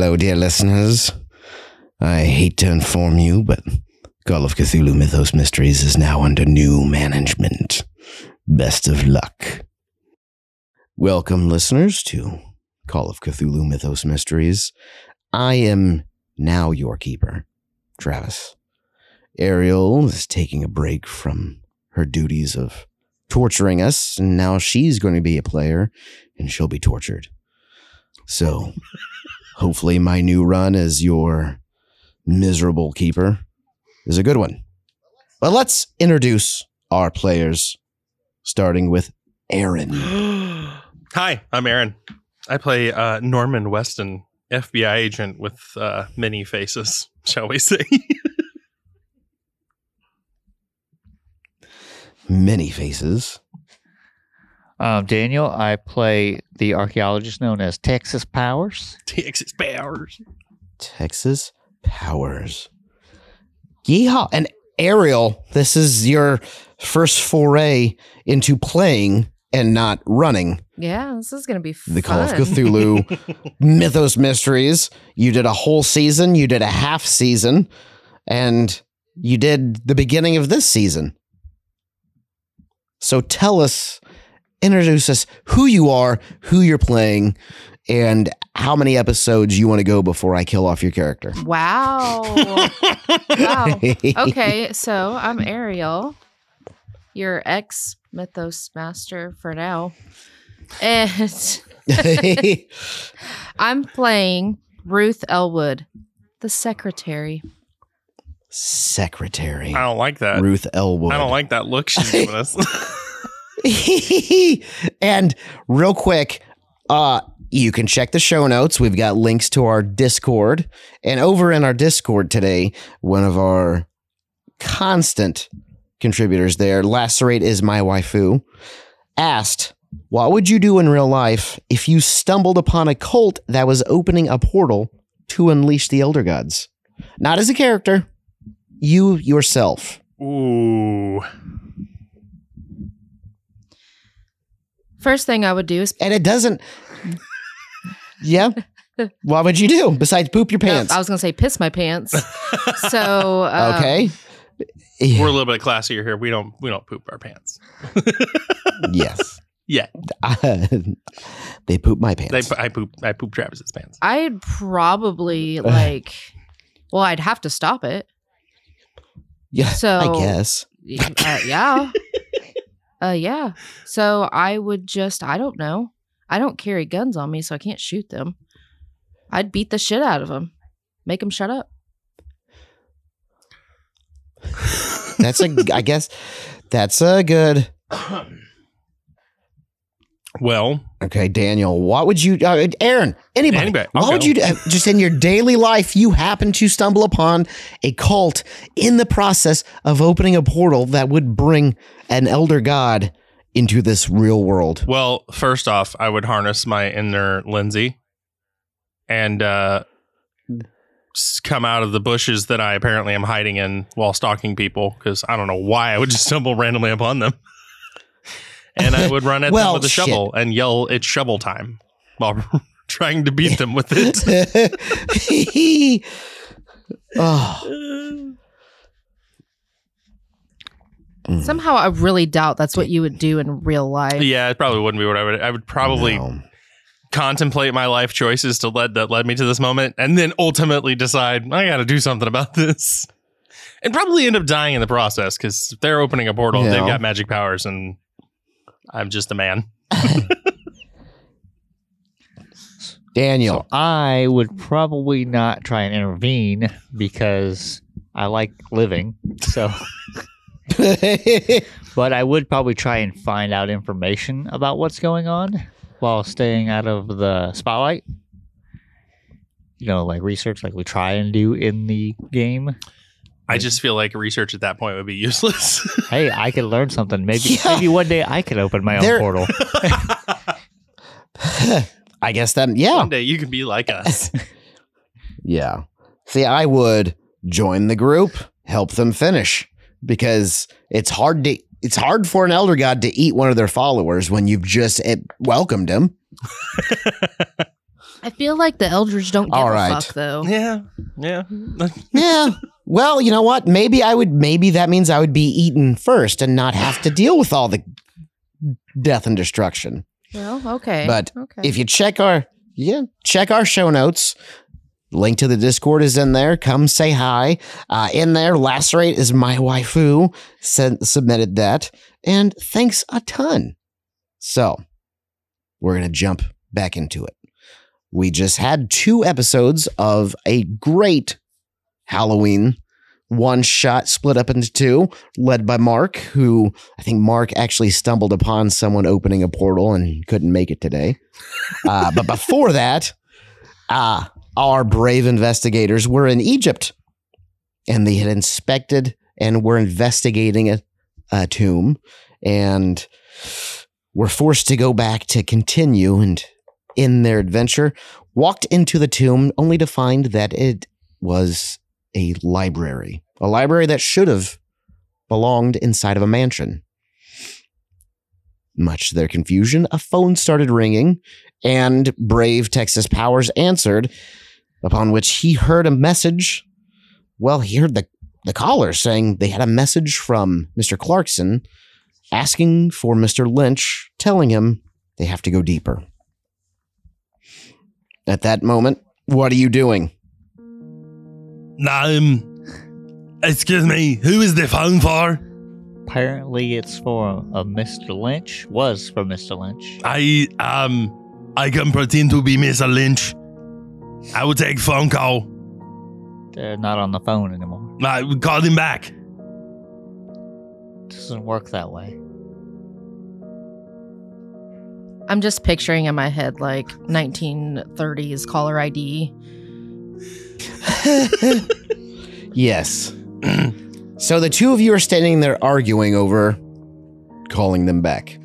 Hello, dear listeners. I hate to inform you, but Call of Cthulhu Mythos Mysteries is now under new management. Best of luck. Welcome, listeners, to Call of Cthulhu Mythos Mysteries. I am now your keeper, Travis. Ariel is taking a break from her duties of torturing us, and now she's going to be a player and she'll be tortured. So, hopefully, my new run as your miserable keeper is a good one. But let's introduce our players, starting with Aaron. Hi, I'm Aaron. I play uh, Norman Weston, FBI agent with uh, many faces, shall we say? Many faces. Um, Daniel, I play the archaeologist known as Texas Powers. Texas Powers. Texas Powers. Yeehaw. And Ariel, this is your first foray into playing and not running Yeah, this is going to be fun. the Call of Cthulhu Mythos Mysteries. You did a whole season, you did a half season, and you did the beginning of this season. So tell us, introduce us who you are, who you're playing, and how many episodes you want to go before I kill off your character. Wow. wow. Okay, so I'm Ariel, your ex Mythos master for now. And I'm playing Ruth Elwood, the secretary. Secretary I don't like that. Ruth Elwood. I don't like that look she's giving us. and real quick, uh, you can check the show notes. We've got links to our Discord. And over in our Discord today, one of our constant contributors there, Lacerate is my waifu, asked, What would you do in real life if you stumbled upon a cult that was opening a portal to unleash the Elder Gods? Not as a character, you yourself. Ooh. First thing I would do is And it doesn't. yeah. What would you do besides poop your pants? I was going to say piss my pants. so um, okay. We're a little bit classier here. We don't we don't poop our pants. yes. Yeah. they poop my pants. They, I poop I poop Travis's pants. I'd probably like, well, I'd have to stop it. yeah. so- I guess. Uh, yeah. Uh, yeah. So I would just, I don't know. I don't carry guns on me, so I can't shoot them. I'd beat the shit out of them, make them shut up. That's a. I guess that's a good Well, Okay, Daniel, what would you, uh, Aaron, anybody, Anybody, what would you, do- just in your daily life, you happen to stumble upon a cult in the process of opening a portal that would bring an elder god into this real world? well, first off, I would harness my inner Lindsay and uh, come out of the bushes that I apparently am hiding in while stalking people because I don't know why I would just stumble randomly upon them. And I would run at Well, them with a shit. shovel and yell, "It's shovel time!" while trying to beat them with it. oh. Somehow, I really doubt that's what you would do in real life. yeah, it probably wouldn't be what I would. I would probably no. contemplate my life choices to lead that led me to this moment, and then ultimately decide I got to do something about this, and probably end up dying in the process because they're opening a portal. Yeah. They've got magic powers, and I'm just a man. Daniel. So I would probably not try and intervene because I like living. So, but I would probably try and find out information about what's going on while staying out of the spotlight. You know, like research, like we try and do in the game. I just feel like research at that point would be useless. Hey, I could learn something. Maybe, Yeah. maybe one day I could open my own There- portal. I guess that, yeah. One day you can be like us. Yeah. See, I would join the group, help them finish because it's hard to it's hard for an elder god to eat one of their followers when you've just eh, welcomed him. I feel like the elders don't give All a fuck though. yeah, yeah. Yeah. Well, you know what? Maybe I would maybe that means I would be eaten first and not have to deal with all the death and destruction. Well, okay. But okay. If you check our yeah, check our show notes. Link to the Discord is in there. Come say hi. Uh, in there, Lacerate is my waifu. Sent, submitted that. And thanks a ton. So, we're going to jump back into it. We just had two episodes of a great Halloween one shot split up into two, led by Mark, who I think Mark actually stumbled upon someone opening a portal and couldn't make it today. Uh, but before that, uh, our brave investigators were in Egypt and they had inspected and were investigating a, a tomb and were forced to go back to continue and in their adventure walked into the tomb only to find that it was a library a library that should have belonged inside of a mansion much to their confusion a phone started ringing and brave texas powers answered upon which he heard a message well he heard the, the caller saying they had a message from mr clarkson asking for Mr. Lynch, telling him they have to go deeper. At that moment, what are you doing? Um, excuse me, who is the phone for? Apparently, it's for a Mr. Lynch. Was for Mr. Lynch. I um, I can pretend to be Mr. Lynch. I will take phone call. They're not on the phone anymore. I will call him back. doesn't work that way. I'm just picturing in my head like 1930s caller ID. Yes. so the two of you are standing there arguing over calling them back.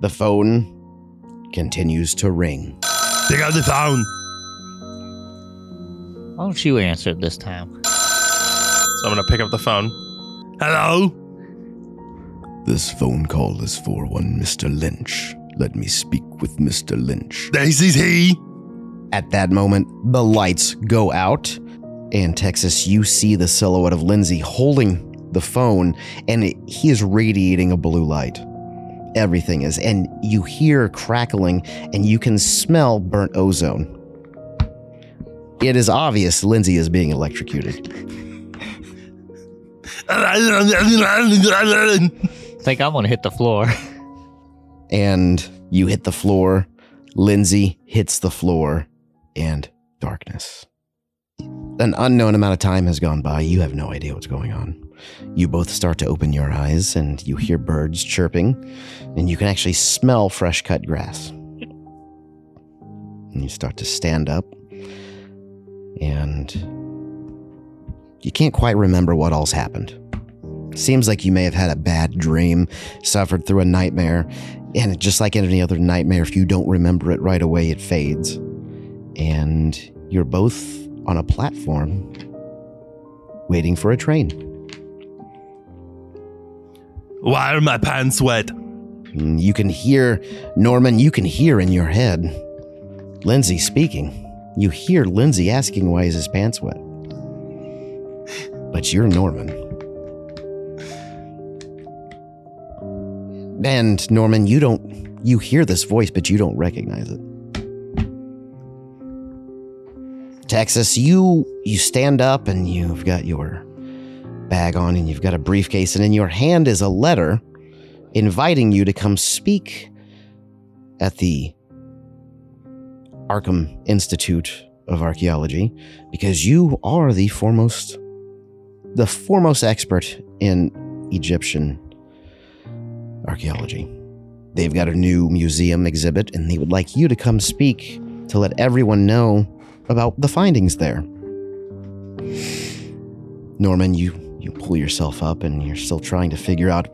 The phone continues to ring. Pick up the phone. Why don't you answer it this time? So I'm gonna pick up the phone. Hello. This phone call is for one Mr. Lynch. Let me speak with Mr. Lynch. This is he. At that moment, the lights go out, and Texas, you see the silhouette of Lindsay holding the phone, and it, he is radiating a blue light. Everything is, and you hear crackling, and you can smell burnt ozone. It is obvious Lindsay is being electrocuted. Think I'm gonna hit the floor. And you hit the floor. Lindsay hits the floor, and darkness. An unknown amount of time has gone by. You have no idea what's going on. you both start to open your eyes and you hear birds chirping, and you can actually smell fresh cut grass. And you start to stand up, and you can't quite remember what all's happened. Seems like you may have had a bad dream, suffered through a nightmare, and just like any other nightmare, if you don't remember it right away, it fades. And you're both on a platform waiting for a train. Why are my pants wet? Mm, You can hear, Norman, you can hear in your head Lindsay speaking. You hear Lindsay asking why is his pants wet. But you're Norman. And Norman, you don't, you hear this voice, but you don't recognize it. Texas, you you stand up and you've got your bag on and you've got a briefcase and in your hand is a letter inviting you to come speak at the Arkham Institute of Archaeology because you are the foremost the foremost expert in Egyptian archaeology. They've got a new museum exhibit and they would like you to come speak to let everyone know about the findings there. Norman, you you pull yourself up and you're still trying to figure out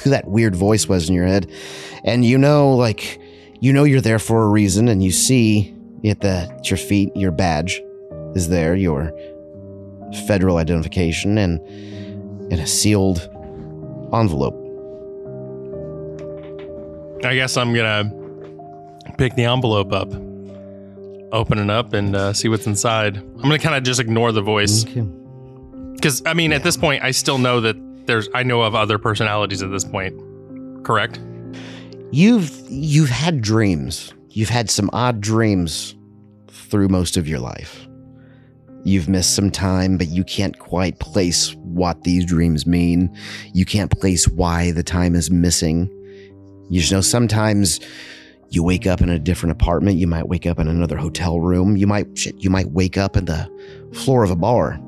who that weird voice was in your head. And you know, like, you know you're there for a reason, and you see at, the, at your feet your badge is there, your federal identification, and, and a sealed envelope. I guess I'm gonna pick the envelope up, open it up, and uh, see what's inside. I'm gonna kind of just ignore the voice Okay. because I mean, at this point, I still know that there's. I know of other personalities at this point. Correct. You've you've had dreams. You've had some odd dreams through most of your life. You've missed some time, but you can't quite place what these dreams mean. You can't place why the time is missing. You just know sometimes you wake up in a different apartment. You might wake up in another hotel room. You might shit, you might wake up in the floor of a bar.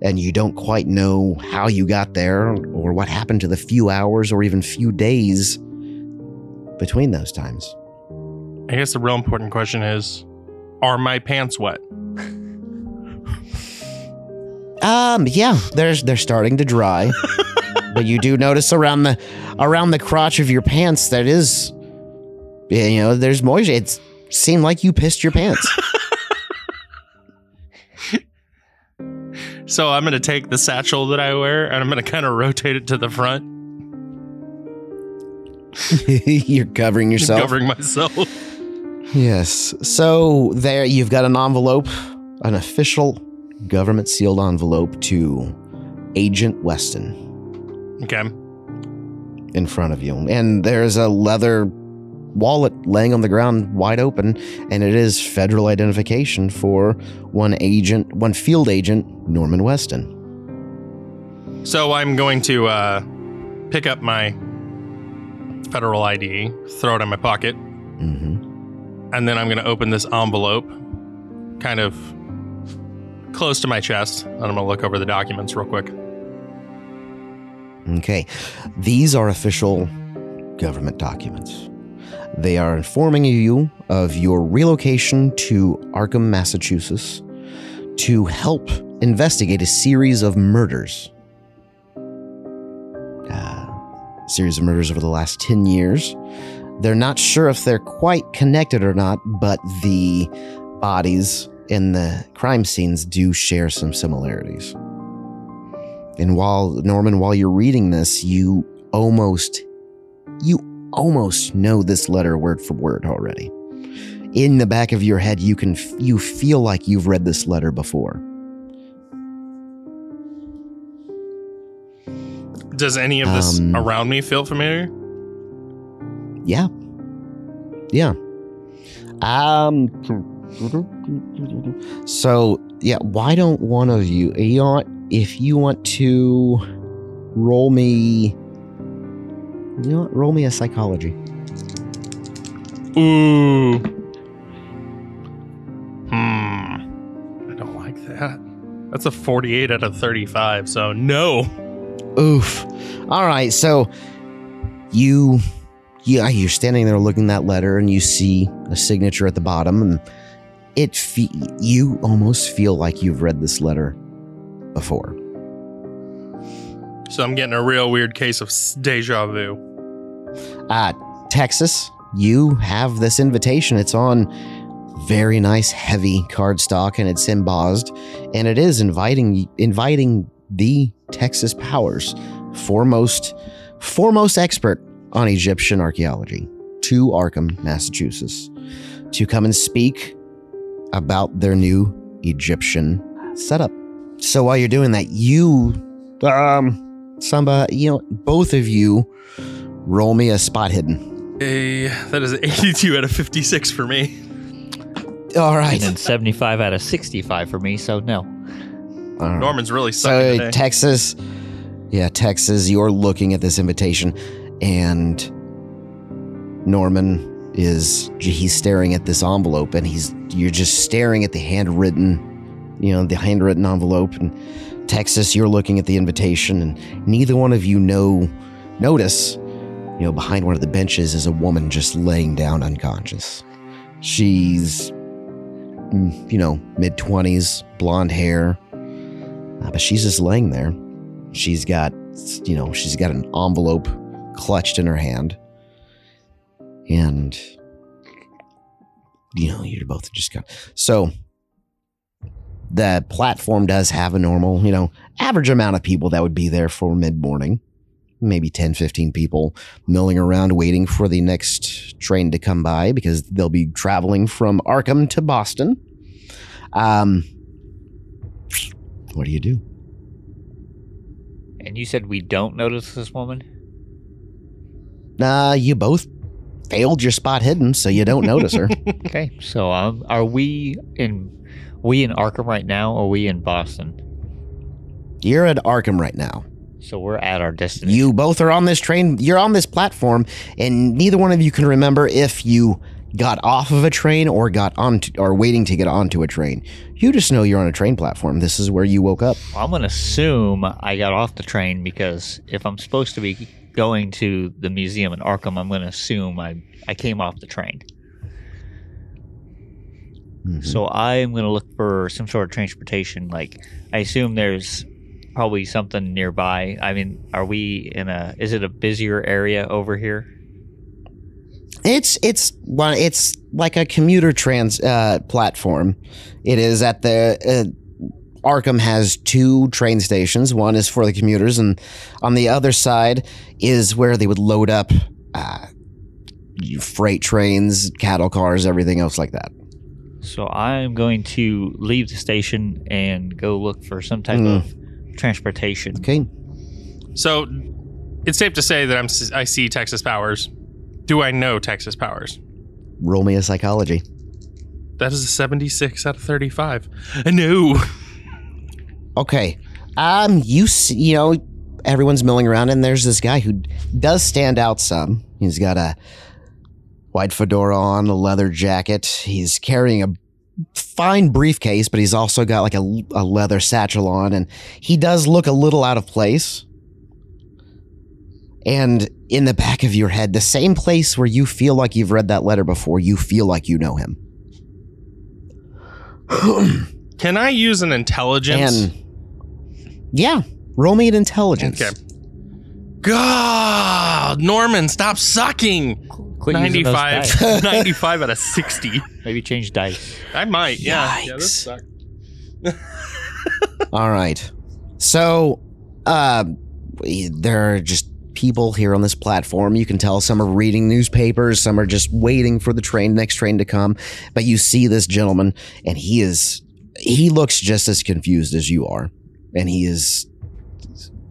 And you don't quite know how you got there or what happened to the few hours or even few days between those times. I guess the real important question is: Are my pants wet? Um, yeah, they're they're starting to dry, but you do notice around the around the crotch of your pants that is, you know, there's moisture. It seemed like you pissed your pants. So I'm gonna take the satchel that I wear and I'm gonna kind of rotate it to the front, You're covering yourself. covering myself. Yes. So there you've got an envelope, an official government sealed envelope to Agent Weston. Okay. in front of you. And there's a leather wallet laying on the ground wide open, and it is federal identification for one agent, one field agent, Norman Weston. So I'm going to uh, pick up my federal ID, throw it in my pocket, hmm and then I'm going to open this envelope kind of close to my chest. And I'm going to look over the documents real quick. Okay. These are official government documents. They are informing you of your relocation to Arkham, Massachusetts to help investigate a series of murders. Uh, series of murders over the last 10 years. They're not sure if they're quite connected or not, but the bodies in the crime scenes do share some similarities. And while Norman, while you're reading this, you almost you almost know this letter word for word already. In the back of your head, you can you feel like you've read this letter before. Does any of this Um, around me feel familiar? Yeah. Yeah. Um So, yeah, why don't one of you, what, if you want to roll me you know what, roll me a psychology. Ooh. Hmm. I don't like that. That's a 48 out of 35, so no. Oof. All right, so you, yeah, you're standing there looking at that letter, and you see a signature at the bottom, and it fe- you almost feel like you've read this letter before. So I'm getting a real weird case of deja vu. Uh, Texas, you have this invitation. It's on very nice, heavy cardstock, and it's embossed, and it is inviting inviting the Texas powers, foremost foremost expert on Egyptian archaeology, to Arkham, Massachusetts, to come and speak about their new Egyptian setup. So while you're doing that, you, um, Samba, you know, both of you roll me a spot hidden. Hey, that is 82 out of 56 for me. All right. And then 75 out of 65 for me, so no. All right. Norman's really sucking So today. Texas, yeah, Texas, you're looking at this invitation, and Norman is he's staring at this envelope, and he's you're just staring at the handwritten, you know, the handwritten envelope, and Texas, you're looking at the invitation, and neither one of you know notice, you know, behind one of the benches is a woman just laying down unconscious. She's, mm, you know, mid twenties, blonde hair. Uh, but she's just laying there. She's got, you know, she's got an envelope clutched in her hand. And, you know, you're both just kind So, the platform does have a normal, you know, average amount of people that would be there for mid morning. Maybe 10, 15 people milling around waiting for the next train to come by because they'll be traveling from Arkham to Boston. Um, what do you do? And you said we don't notice this woman? Uh, you both failed your spot hidden, so you don't notice her. Okay, so um, are we in we in Arkham right now, or we in Boston? You're at Arkham right now. So we're at our destination. You both are on this train. You're on this platform, and neither one of you can remember if you got off of a train or got on to, or waiting to get onto a train. You just know you're on a train platform. This is where you woke up. I'm gonna assume I got off the train because if I'm supposed to be going to the museum in Arkham, I'm gonna assume I I came off the train. Mhm. So I'm gonna look for some sort of transportation. Like I assume there's probably something nearby. I mean, are we in a? Is it a busier area over here? It's it's one it's like a commuter trans uh, platform. It is at the uh, Arkham has two train stations. One is for the commuters, and on the other side is where they would load up uh, freight trains, cattle cars, everything else like that. So I'm going to leave the station and go look for some type Mm. of transportation. Okay. So it's safe to say that I'm s- I see Texas Powers. Do I know Texas Powers? Roll me a psychology. That is a 76 out of 35. No. Okay. Um, you see, you know, everyone's milling around, and there's this guy who does stand out some. He's got a white fedora on, a leather jacket. He's carrying a fine briefcase, but he's also got like a, a leather satchel on, and he does look a little out of place. And in the back of your head, the same place where you feel like you've read that letter before, you feel like you know him. Can I use an intelligence? And yeah, roll me an intelligence. Okay. God, Norman, stop sucking. Quit using those 95, dice. 95 out of 60. Maybe change dice. I might, yeah. yeah this sucks. All right. So, uh, we- there are just people here on this platform. You can tell some are reading newspapers, some are just waiting for the train, next train to come. But you see this gentleman, and he is, he looks just as confused as you are. And he is,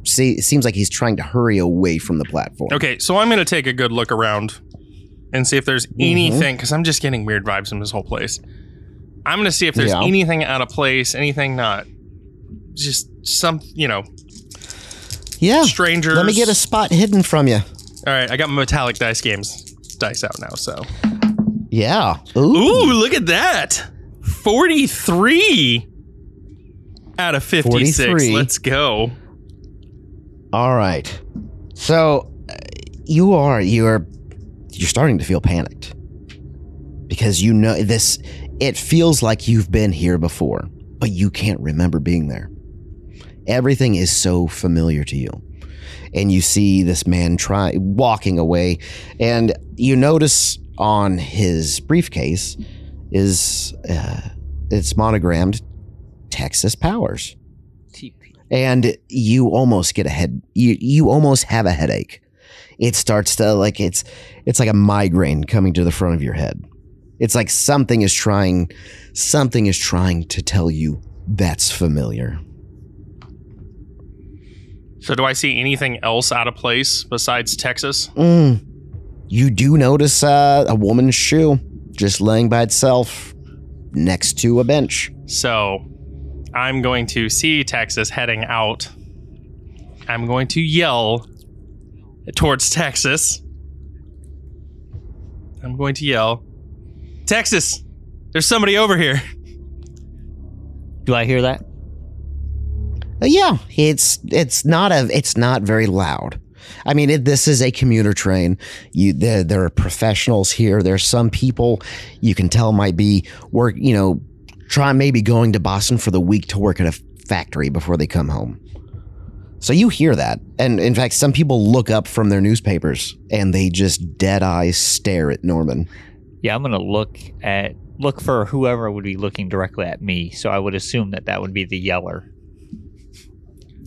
see, it seems like he's trying to hurry away from the platform. Okay, so I'm going to take a good look around and see if there's Mm-hmm. anything, because I'm just getting weird vibes from this whole place. I'm going to see if there's Yeah. anything out of place, anything not. Just some, you know, Yeah. strangers. Let me get a spot hidden from you. All right, I got my metallic dice games dice out now, so. Yeah. Ooh, look at that. 43 out of 56. 43. Let's go. All right. So uh, you are you're you're starting to feel panicked. Because you know this it feels like you've been here before, but you can't remember being there. Everything is so familiar to you. And you see this man try walking away. And you notice on his briefcase is uh, it's monogrammed Texas Powers. And you almost get a head you you almost have a headache it starts to like it's it's like a migraine coming to the front of your head it's like something is trying something is trying to tell you that's familiar So, do I see anything else out of place besides Texas? mm. you do notice uh, a woman's shoe just laying by itself next to a bench So, I'm going to see Texas heading out. I'm going to yell towards Texas. I'm going to yell, Texas, there's somebody over here. Do I hear that? Uh, yeah, it's it's not a it's not very loud. I mean, it, this is a commuter train. You there there are professionals here. There's some people you can tell might be work. You know, try maybe going to Boston for the week to work at a factory before they come home. So you hear that, and in fact, some people look up from their newspapers and they just dead eyes stare at Norman. Yeah, I'm gonna look at look for whoever would be looking directly at me. So I would assume that that would be the yeller.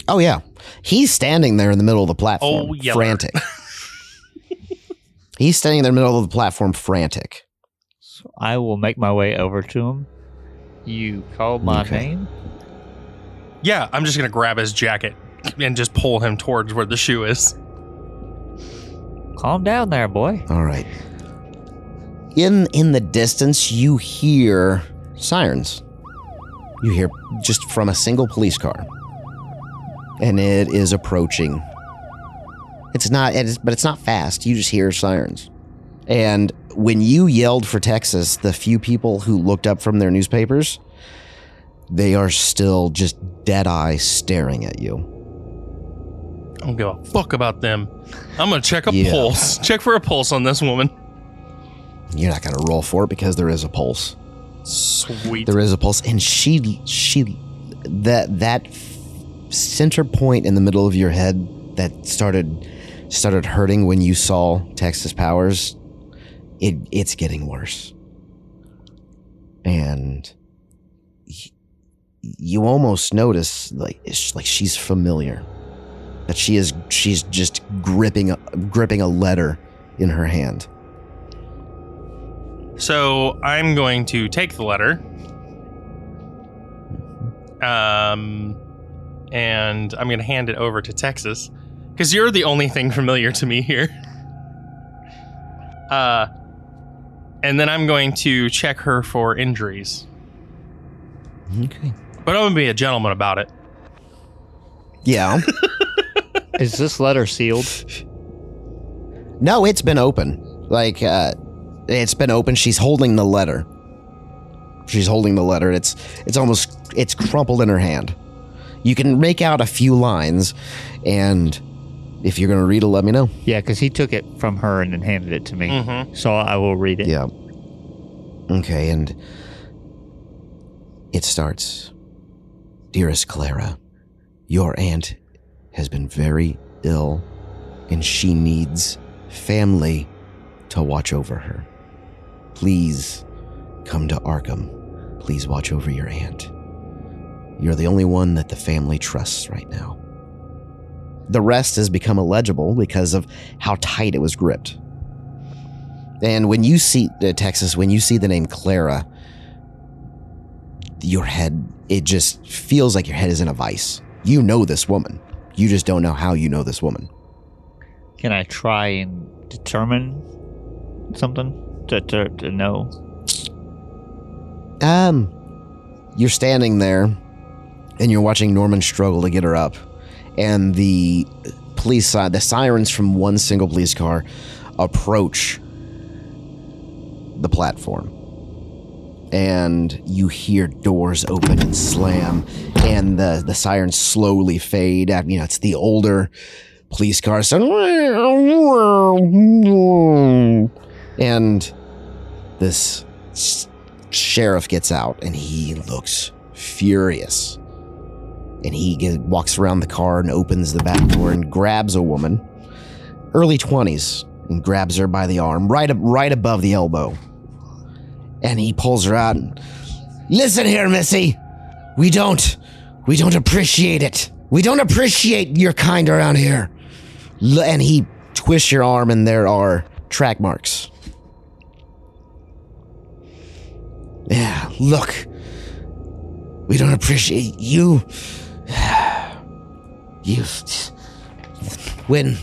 Oh yeah, he's standing there in the middle of the platform, Oh, yeller. frantic. he's standing there in the middle of the platform, frantic. So I will make my way over to him. You called my Okay. name. Yeah, I'm just going to grab his jacket and just pull him towards where the shoe is. Calm down there, boy. All right. In in the distance, you hear sirens. You hear just from a single police car, and it is approaching. It's not, it is, but it's not fast. You just hear sirens. And when you yelled for Texas, the few people who looked up from their newspapers, they are still just dead eye staring at you. I don't give a fuck about them. I'm to check a Yeah. pulse. Check for a pulse on this woman. You're not to roll for it because there is a pulse. Sweet. There is a pulse, and she she that that center point in the middle of your head that started started hurting when you saw Texas Powers. It it's getting worse, and y- you almost notice like it's like she's familiar. That she is she's just gripping a, gripping a letter in her hand. So I'm going to take the letter. Um, and I'm going to hand it over to Texas because you're the only thing familiar to me here. Uh, and then I'm going to check her for injuries, Okay. but I'm going to be a gentleman about it. Yeah. Is this letter sealed? No, it's been open. Like, uh, it's been open. She's holding the letter. She's holding the letter. It's it's almost it's crumpled in her hand. You can make out a few lines, and if you're gonna read it, let me know. Yeah, because he took it from her and then handed it to me. Mhm. So I will read it. Yeah. Okay, and it starts. Dearest Clara, your aunt has been very ill, and she needs family to watch over her. Please come to Arkham. Please watch over your aunt. You're the only one that the family trusts right now. The rest has become illegible because of how tight it was gripped. And when you see uh, Texas, when you see the name Clara, your head, it just feels like your head is in a vice. You know this woman. You just don't know how you know this woman. Can I try and determine something to, to, to know? Um, you're standing there and you're watching Norman struggle to get her up. And the police side, the sirens from one single police car approach the platform. And you hear doors open and slam, and the the sirens slowly fade. You know, it's the older police car, so and this sheriff gets out, and he looks furious. And he get, walks around the car and opens the back door and grabs a woman, early twenties, and grabs her by the arm, right up, right above the elbow. And he pulls her out. And, Listen here, Missy. We don't, we don't appreciate it. We don't appreciate your kind around here. And he twists your arm, and there are track marks. Yeah, look. We don't appreciate you. You. When,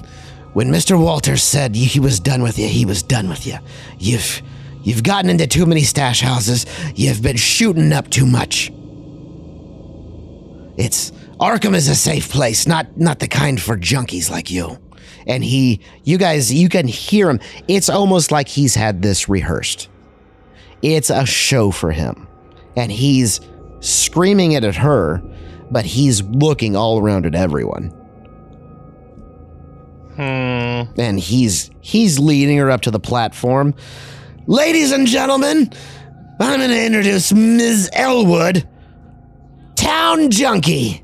when Mr. Walters said he was done with you, he was done with you. You've, you've gotten into too many stash houses. You've been shooting up too much. It's Arkham is a safe place, not not the kind for junkies like you. And he, you guys, you can hear him. It's almost like he's had this rehearsed. It's a show for him, and he's screaming it at her, but he's looking all around at everyone. Hmm. and he's he's leading her up to the platform. Ladies and gentlemen, I'm going to introduce Ms. Elwood, town junkie.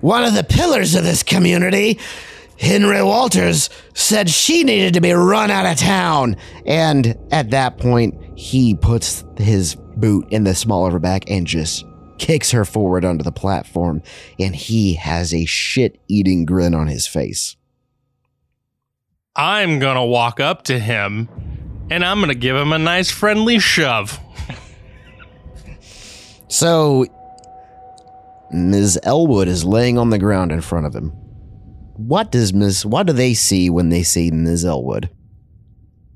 One of the pillars of this community, Henry Walters, said she needed to be run out of town. And at that point, he puts his boot in the small of her back and just kicks her forward onto the platform. And he has a shit eating grin on his face. I'm gonna walk up to him and I'm gonna give him a nice friendly shove. So, Ms. Elwood is laying on the ground in front of him. What does Ms. What do they see when they see Ms. Elwood?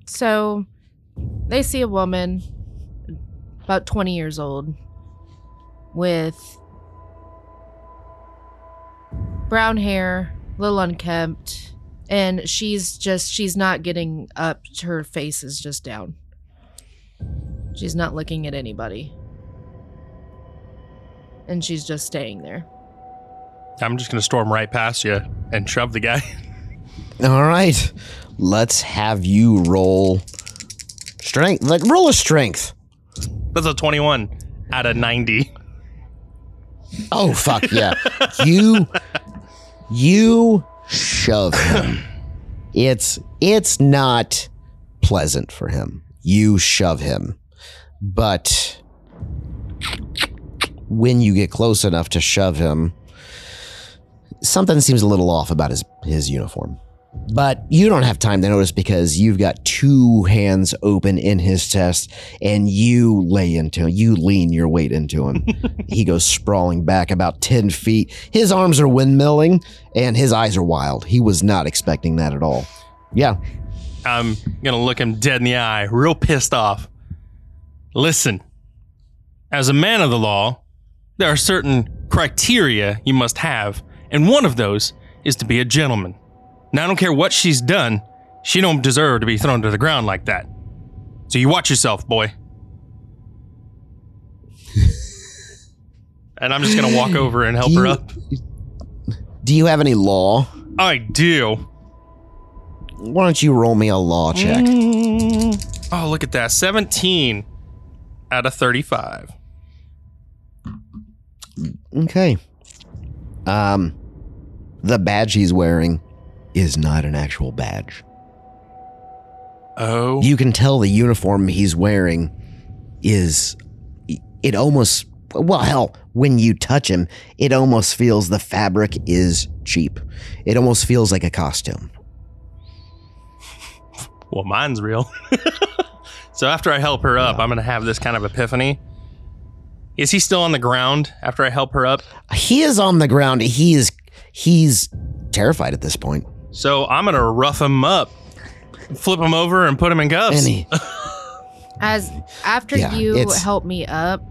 So they see a woman about 20 years old with brown hair, a little unkempt, and she's just she's not getting up. Her face is just down. She's not looking at anybody. And she's just staying there. I'm just gonna storm right past you and shove the guy. All right, let's have you roll strength. Like roll a strength. That's a 21 out of 90. Oh fuck yeah! you you shove him. It's it's not pleasant for him. You shove him, but when you get close enough to shove him, something seems a little off about his his uniform. But you don't have time to notice because you've got two hands open in his chest and you lay into him. You lean your weight into him. he goes sprawling back about 10 feet. His arms are windmilling and his eyes are wild. He was not expecting that at all. Yeah. I'm gonna look him dead in the eye, real pissed off. Listen, as a man of the law, there are certain criteria you must have, and one of those is to be a gentleman. Now I don't care what she's done, she don't deserve to be thrown to the ground like that. So you watch yourself, boy. and I'm just gonna walk over and help Do her up. Do you have any law? I do. Why don't you roll me a law check? Mm. Oh, look at that. 17 out of 35. Okay. Um, the badge he's wearing is not an actual badge. Oh. You can tell the uniform he's wearing is. It almost. Well, hell, when you touch him, it almost feels the fabric is cheap. It almost feels like a costume. Well, mine's real. so after I help her up, I'm going to have this kind of epiphany. Is he still on the ground after I help her up? He is on the ground. He is. He's terrified at this point. So I'm going to rough him up, flip him over, and put him in cuffs. And he, As after Yeah, you it's- help me up,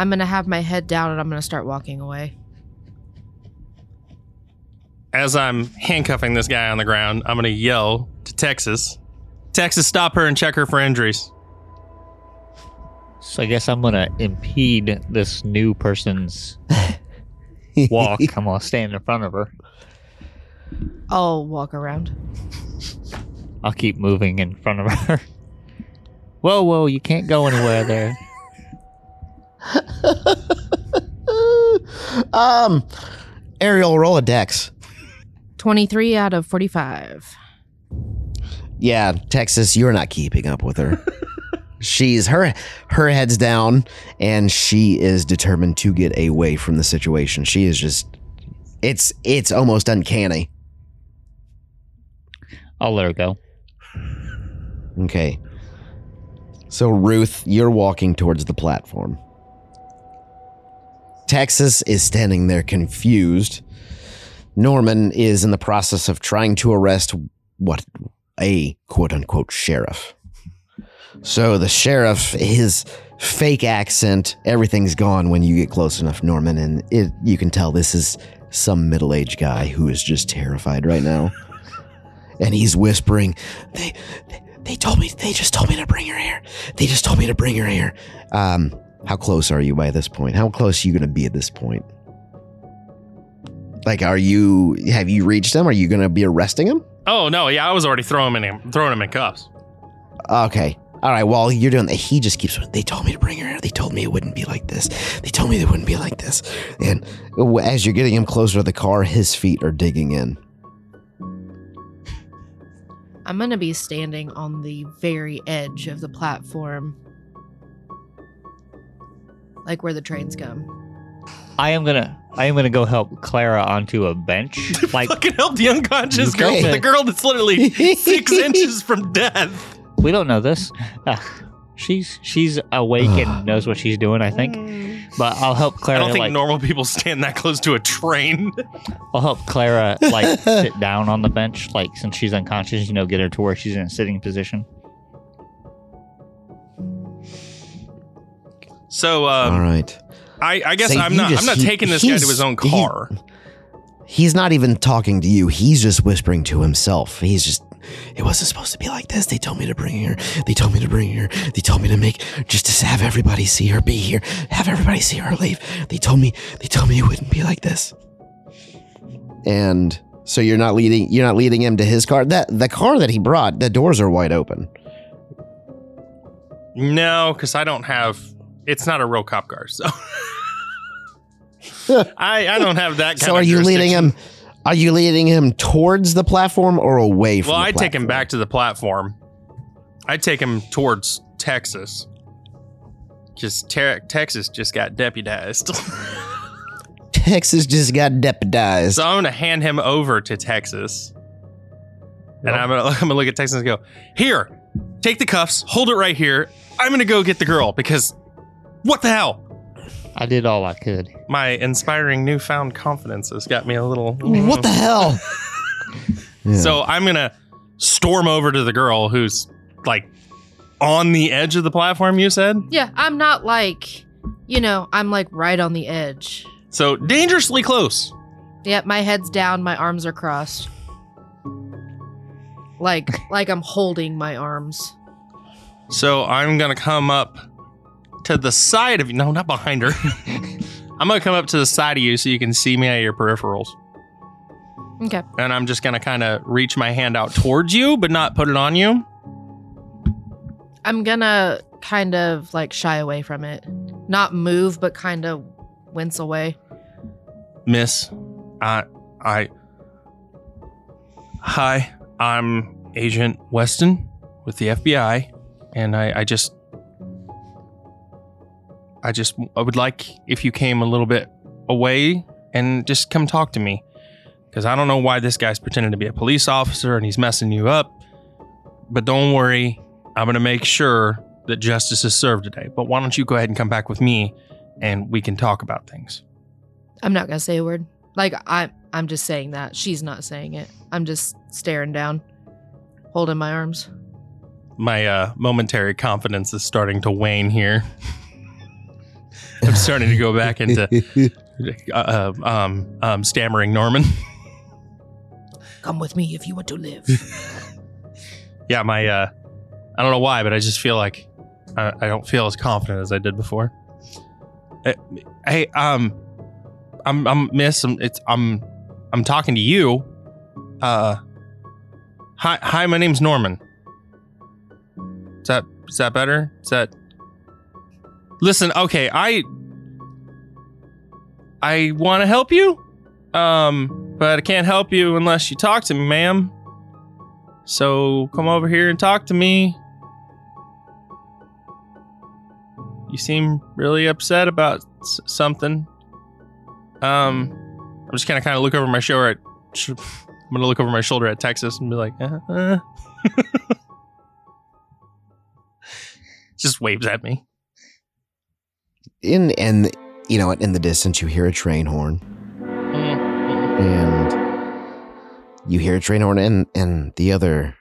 I'm gonna have my head down and I'm gonna start walking away. As I'm handcuffing this guy on the ground, I'm going to yell to Texas Texas, stop her and check her for injuries. So I guess I'm gonna impede this new person's walk. I'm gonna stand in front of her. I'll walk around. I'll keep moving in front of her. Whoa, whoa! You can't go anywhere there. um, Ariel, roll a dex. 23 out of 45. Yeah, Texas, you're not keeping up with her. She's her her head's down and she is determined to get away from the situation. She is just it's it's almost uncanny. I'll let her go. Okay. So Ruth, you're walking towards the platform. Texas is standing there confused. Norman is in the process of trying to arrest what a quote unquote sheriff. So the sheriff, his fake accent, everything's gone when you get close enough, Norman, and it you can tell this is some middle-aged guy who is just terrified right now. And he's whispering, "They, they, they told me, they just told me to bring her here. They just told me to bring her here." Um, how close are you by this point? How close are you going to be at this point? Like, are you? Have you reached him? Are you going to be arresting him? Oh no, yeah, I was already throwing him in throwing him in cuffs. Okay. All right. While you're doing that, he just keeps. They told me to bring her. They told me it wouldn't be like this. They told me it wouldn't be like this. And as you're getting him closer to the car, his feet are digging in. I'm going to be standing on the very edge of the platform. Like where the trains come. I am gonna I am gonna go help Clara onto a bench. Like Fucking help the unconscious girl, Okay. the girl that's literally six inches from death. We don't know this. Uh, she's she's awake and knows what she's doing. I think, but I'll help Clara. I don't think like, normal people stand that close to a train. I'll help Clara like sit down on the bench, like since she's unconscious. You know, get her to where she's in a sitting position. So um, All right. I, I guess So I'm not. just- I'm not he- taking this guy to his own he- car. He's not even talking to you. He's just whispering to himself. He's just. It wasn't supposed to be like this. They told me to bring her. They told me to bring her. They told me to make just to have everybody see her be here. Have everybody see her leave. They told me. They told me it wouldn't be like this. And so you're not leading. You're not leading him to his car. That the car that he brought. The doors are wide open. No, because I don't have. It's not a real cop car, so I I don't have that. Kind So of are you leading him? Are you leading him towards the platform or away from? Well, I'd take him back to the platform. I'd take him towards Texas. Just Te- Texas just got deputized. Texas just got deputized. so I'm gonna hand him over to Texas. And I'm gonna, I'm gonna look at Texas and go, here, take the cuffs, hold it right here. I'm gonna go get the girl because what the hell? I did all I could. My inspiring newfound confidence has got me a little. what the hell? Yeah. So I'm gonna storm over to the girl who's like on the edge of the platform. You said Yeah, I'm not like, you know, I'm like right on the edge. so dangerously close. Yep, my head's down, my arms are crossed. Like like I'm holding my arms. So I'm gonna come up to the side of you. No, not behind her. I'm gonna come up to the side of you so you can see me at your peripherals. Okay. And I'm just gonna kind of reach my hand out towards you, but not put it on you. I'm gonna kind of like shy away from it. Not move, but kind of wince away. Miss, I, I, hi, I'm Agent Weston with the FBI, and I, I just, I just, I would like if you came a little bit away and just come talk to me, because I don't know why this guy's pretending to be a police officer and he's messing you up, but don't worry, I'm gonna make sure that justice is served today. But why don't you go ahead and come back with me, and we can talk about things. I'm not gonna say a word. Like I I'm just saying that. She's not saying it. I'm just staring down, holding my arms. my uh, momentary confidence is starting to wane here. I'm starting to go back into uh, uh, um, um, stammering Norman. Come with me if you want to live. yeah, my uh, I don't know why, but I just feel like I, I don't feel as confident as I did before. Uh, hey, um, I'm I'm Miss. I'm, it's I'm I'm talking to you. Uh, hi hi. My name's Norman. Is that is that better? Is that? Listen, okay. I I want to help you, um, but I can't help you unless you talk to me, ma'am. So come over here and talk to me. You seem really upset about something. Um, I'm just gonna kind of look over my shoulder at. I'm gonna look over my shoulder at Texas and be like, uh, uh. just waves at me. In and you know, in the distance, you hear a train horn, and you hear a train horn, and and the other,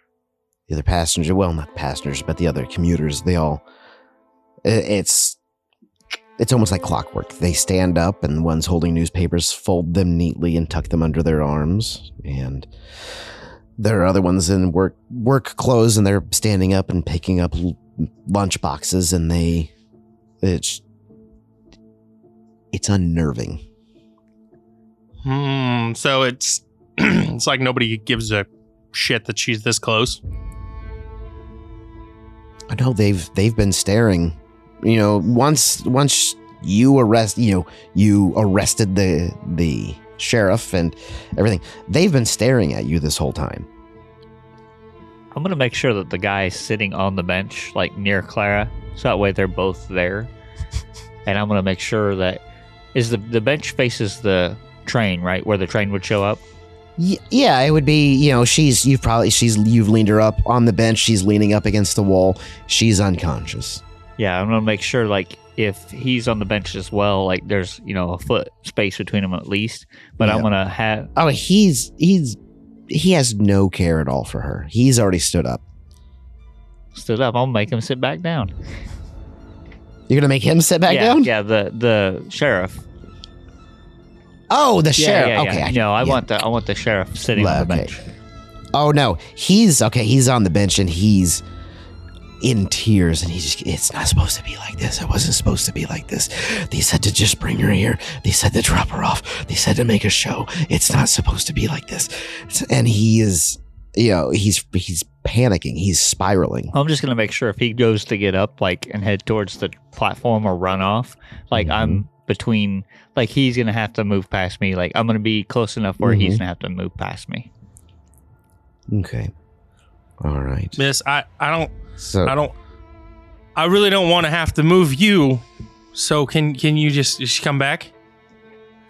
the other passenger, well, not passengers, but the other commuters, they all, it's, it's almost like clockwork. They stand up, and the ones holding newspapers fold them neatly and tuck them under their arms, and there are other ones in work work clothes, and they're standing up and picking up lunch boxes, and they, it's it's unnerving. Hmm. So it's it's like nobody gives a shit that she's this close. I know they've they've been staring. You know, once once you arrest, you know, you arrested the the sheriff and everything. They've been staring at you this whole time. I'm gonna make sure that the guy sitting on the bench, like near Clara, so that way they're both there. and I'm gonna make sure that is the the bench faces the train, right, where the train would show up. Y- yeah, it would be. You know, she's you've probably she's you've leaned her up on the bench. She's leaning up against the wall. She's unconscious. Yeah, I'm gonna make sure like if he's on the bench as well, like there's you know a foot space between them at least. But I'm gonna have Oh, he's he's he has no care at all for her. He's already stood up. stood up. I'll make him sit back down. You're gonna make him sit back yeah, down? Yeah, the the sheriff. Oh, the Yeah, sheriff. yeah, okay, yeah. I- no, I want the I want the sheriff sitting on the Okay. bench. Oh no, he's okay. He's on the bench and he's in tears, and he's just. It's not supposed to be like this. It wasn't supposed to be like this. They said to just bring her here. They said to drop her off. They said to make a show. It's not supposed to be like this. And he is, you know, he's he's panicking. He's spiraling. I'm just gonna make sure if he goes to get up, like, and head towards the platform or run off, like I'm between, like he's gonna have to move past me. Like I'm gonna be close enough where he's Mhm. gonna have to move past me. Okay. All right. Miss, I I don't So I don't I really don't want to have to move you. So can can you just just come back?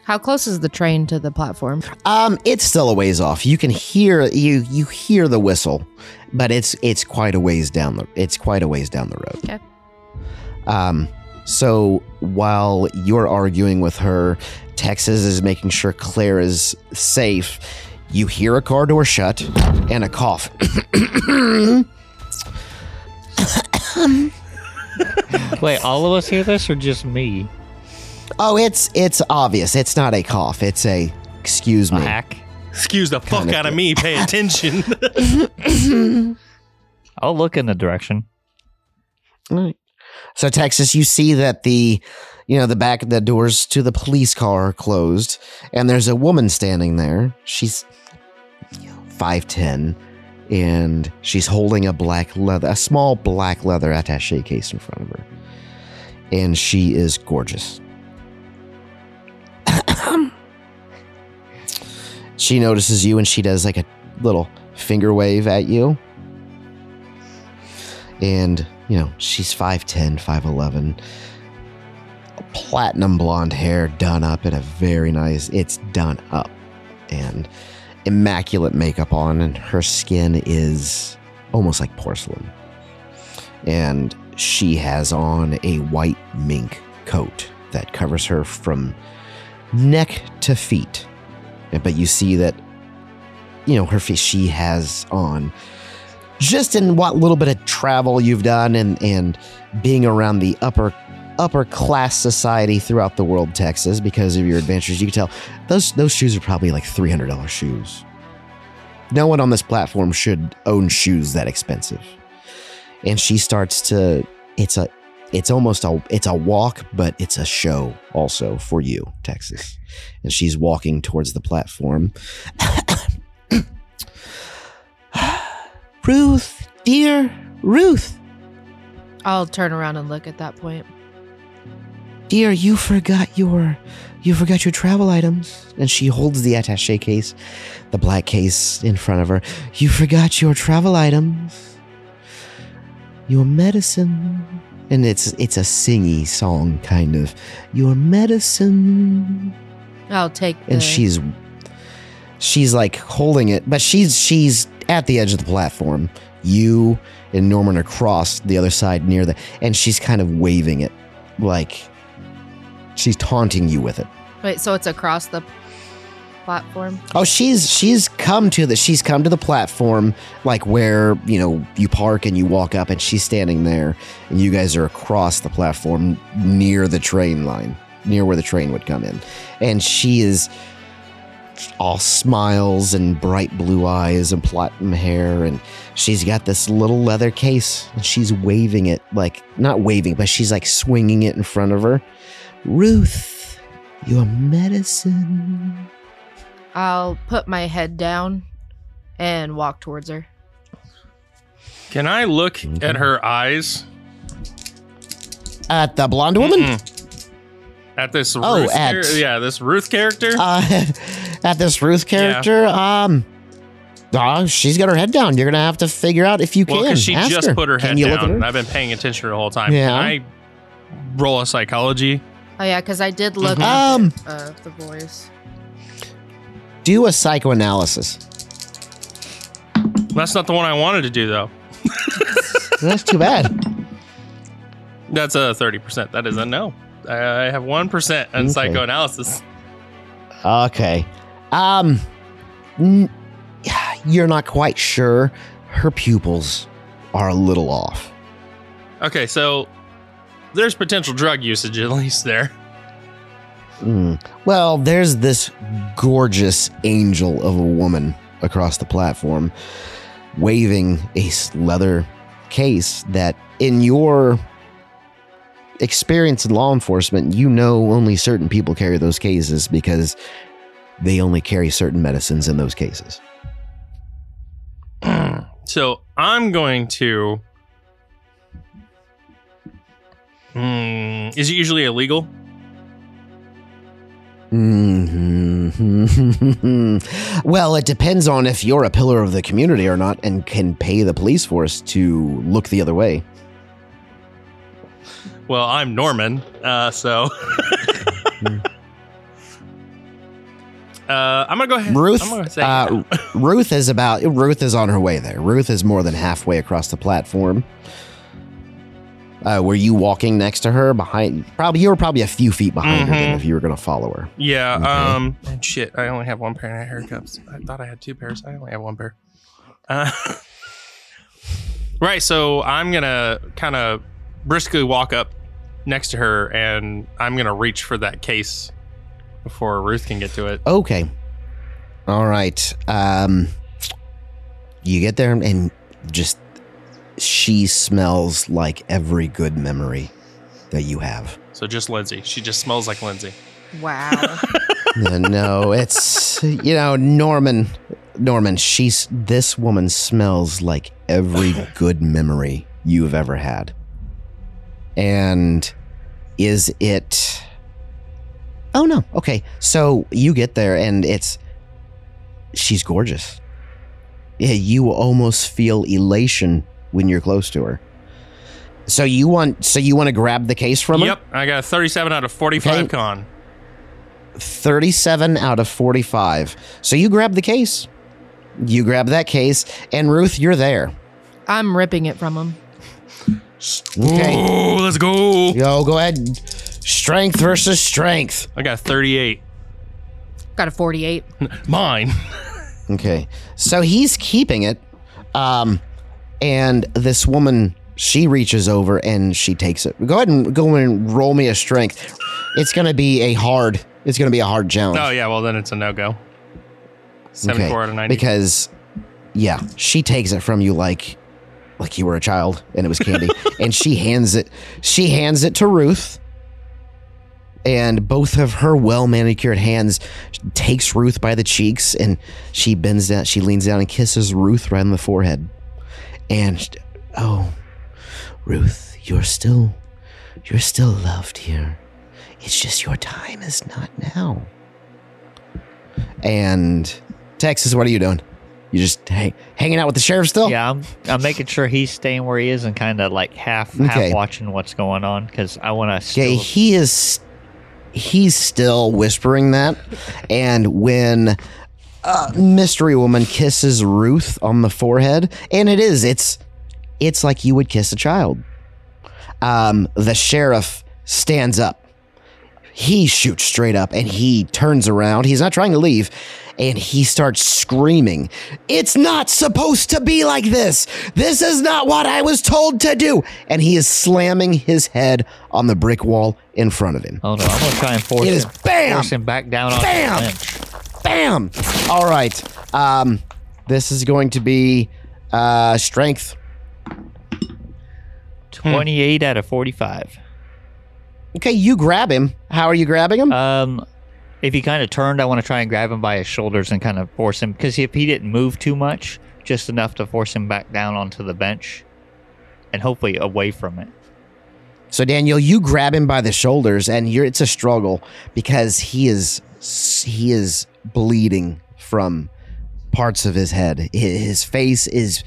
How close is the train to the platform? Um, it's still a ways off. You can hear you you hear the whistle, but it's it's quite a ways down the it's quite a ways down the road. Okay. Um, so while you're arguing with her, Texas is making sure Claire is safe. You hear a car door shut and a cough. Wait, all of us hear this or just me? Oh, it's it's obvious. It's not a cough. It's a excuse A me. hack? Excuse the fuck Kinda out of me. Pay attention. I'll look in the direction. Right. So Texas, you see that the you know the back of the doors to the police car are closed, and there's a woman standing there. She's five ten, and she's holding a black leather, a small black leather attaché case in front of her, and she is gorgeous. She notices you, and she does like a little finger wave at you. And you know she's 5'10 5'11 platinum blonde hair done up in a very nice it's done up. And immaculate makeup on and her skin is almost like porcelain. And she has on a white mink coat that covers her from neck to feet but you see that you know her feet she has on just in what little bit of travel you've done and and being around the upper upper class society throughout the world Texas because of your adventures you can tell those those shoes are probably like $300 shoes. No one on this platform should own shoes that expensive. And she starts to it's a it's almost a it's a walk, but it's a show also for you, Texas. And she's walking towards the platform. Ruth, dear Ruth, I'll turn around and look at that point. dear, you forgot your you forgot your travel items. And she holds the attaché case, the black case in front of her. You forgot your travel items. Your medicine. And it's it's a singy song kind of. Your medicine. I'll take the, And she's she's like holding it, but she's she's at the edge of the platform. You and Norman are across the other side near the and she's kind of waving it like she's taunting you with it. Wait, so it's across the platform? Oh, she's she's come to the she's come to the platform like where, you know, you park and you walk up and she's standing there and you guys are across the platform near the train line, near where the train would come in. And she is all smiles and bright blue eyes and platinum hair and she's got this little leather case and she's waving it like not waving but she's like swinging it in front of her ruth your medicine I'll put my head down and walk towards her. Can I look Mhm. at her eyes? at the blonde woman Mm-mm. At this Oh, Ruth at- char- yeah, this Ruth character. uh, at this ruth character um uh, she's got her head down. You're gonna have to figure out if you well, can. because she Ask just her. put her head you look at down, her? I've been paying attention the whole time. Yeah. Can I roll a psychology? Oh yeah, because I did look Mhm. at Um, uh, the voice. Do a psychoanalysis. That's not the one I wanted to do, though. That's too bad. That's a thirty percent. That is a no. I I have one percent on Okay. psychoanalysis. Okay. Um, n- you're not quite sure. Her pupils are a little off. Okay, so there's potential drug usage at least there. Mm. Well, there's this gorgeous angel of a woman across the platform waving a leather case that, in your experience in law enforcement, you know only certain people carry those cases because they only carry certain medicines in those cases. so I'm going to. Hmm, is it usually illegal? Mhm. well, it depends on if you're a pillar of the community or not and can pay the police force to look the other way. Well, I'm Norman, uh, so. Uh, I'm gonna go ahead. Ruth, I'm gonna say uh, Ruth is about Ruth is on her way there. Ruth is more than halfway across the platform. Uh, were you walking next to her behind? Probably you were probably a few feet behind her than Mhm. if you were going to follow her. yeah. Okay. Um. And shit, I only have one pair of hair cups. I thought I had two pairs. I only have one pair. Uh, right. So I'm gonna kind of briskly walk up next to her, and I'm gonna reach for that case before Ruth can get to it. Okay. All right. Um, you get there and just she smells like every good memory that you have. So just Lindsay. She just smells like Lindsay. Wow. Uh, no, it's you know Norman. Norman, she's this woman smells like every good memory you've ever had. And is it? Oh no. Okay, so you get there and it's she's gorgeous. Yeah, you almost feel elation when you're close to her. So you want so you want to grab the case from her? Yep. I got a 37 out of 45 Okay. con. 37 out of 45. So you grab the case. You grab that case, and Ruth, you're there. I'm ripping it from him. Okay. Oh, let's go. Yo, go ahead. Strength versus strength. I got 38. Got a 48. Mine. Okay. So he's keeping it. Um, and this woman, she reaches over and she takes it. Go ahead and go and roll me a strength. It's going to be a hard, it's going to be a hard challenge. Oh, yeah. Well, then it's a no go. 74 out of 90. Because, yeah, she takes it from you like like you were a child and it was candy. and she hands it she hands it to Ruth. And both of her well manicured hands takes Ruth by the cheeks and she bends down, she leans down and kisses Ruth right on the forehead. And oh, Ruth, you're still you're still loved here. It's just your time is not now. And Texas, what are you doing? You just hang, hanging out with the sheriff still? Yeah, I'm I'm making sure he's staying where he is and kind of like half Okay. half watching what's going on because I want to. Okay, he is he's still whispering that. And when uh, Mystery Woman kisses Ruth on the forehead, and it is, it's it's like you would kiss a child. Um, the sheriff stands up. He shoots straight up and he turns around. He's not trying to leave. And he starts screaming, It's not supposed to be like this. This is not what I was told to do. And he is slamming his head on the brick wall in front of him. oh no, I'm gonna try and force It is him, bam! force him back down on Bam! the bench. Bam! All right. Um, this is going to be uh, strength. Twenty-eight out of forty-five. Okay, you grab him. How are you grabbing him? Um, if he kind of turned, I want to try and grab him by his shoulders and kind of force him because if he didn't move too much, just enough to force him back down onto the bench, and hopefully away from it. So Daniel, you grab him by the shoulders, and you're it's a struggle because he is he is bleeding from parts of his head. His face is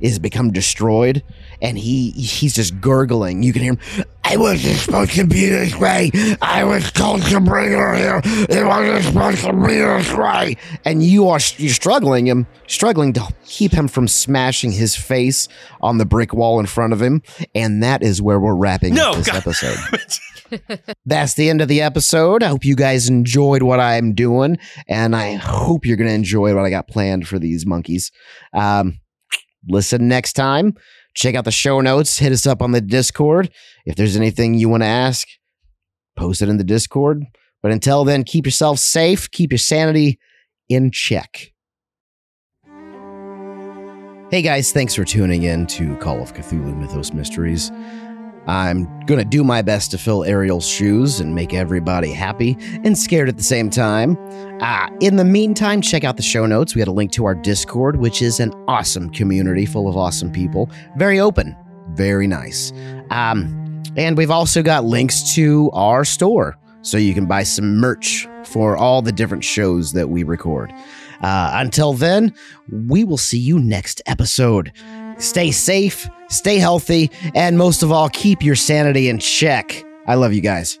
is become destroyed, and he he's just gurgling. You can hear him. I wasn't supposed to be this way. I was told to bring her here. It wasn't supposed to be this way. And you are you're struggling him, struggling to keep him from smashing his face on the brick wall in front of him. And that is where we're wrapping No, up this God. episode. That's the end of the episode. I hope you guys enjoyed what I'm doing, and I hope you're going to enjoy what I got planned for these monkeys. Um, listen next time. Check out the show notes. Hit us up on the Discord. If there's anything you want to ask, post it in the Discord. But until then, keep yourself safe, keep your sanity in check. Hey guys, thanks for tuning in to Call of Cthulhu Mythos Mysteries. I'm to do my best to fill Ariel's shoes and make everybody happy and scared at the same time. Uh, in the meantime, check out the show notes. We had a link to our Discord, which is an awesome community full of awesome people. Very open, very nice. Um, and we've also got links to our store so you can buy some merch for all the different shows that we record. Uh, until then, we will see you next episode. Stay safe, stay healthy, and most of all, keep your sanity in check. I love you guys.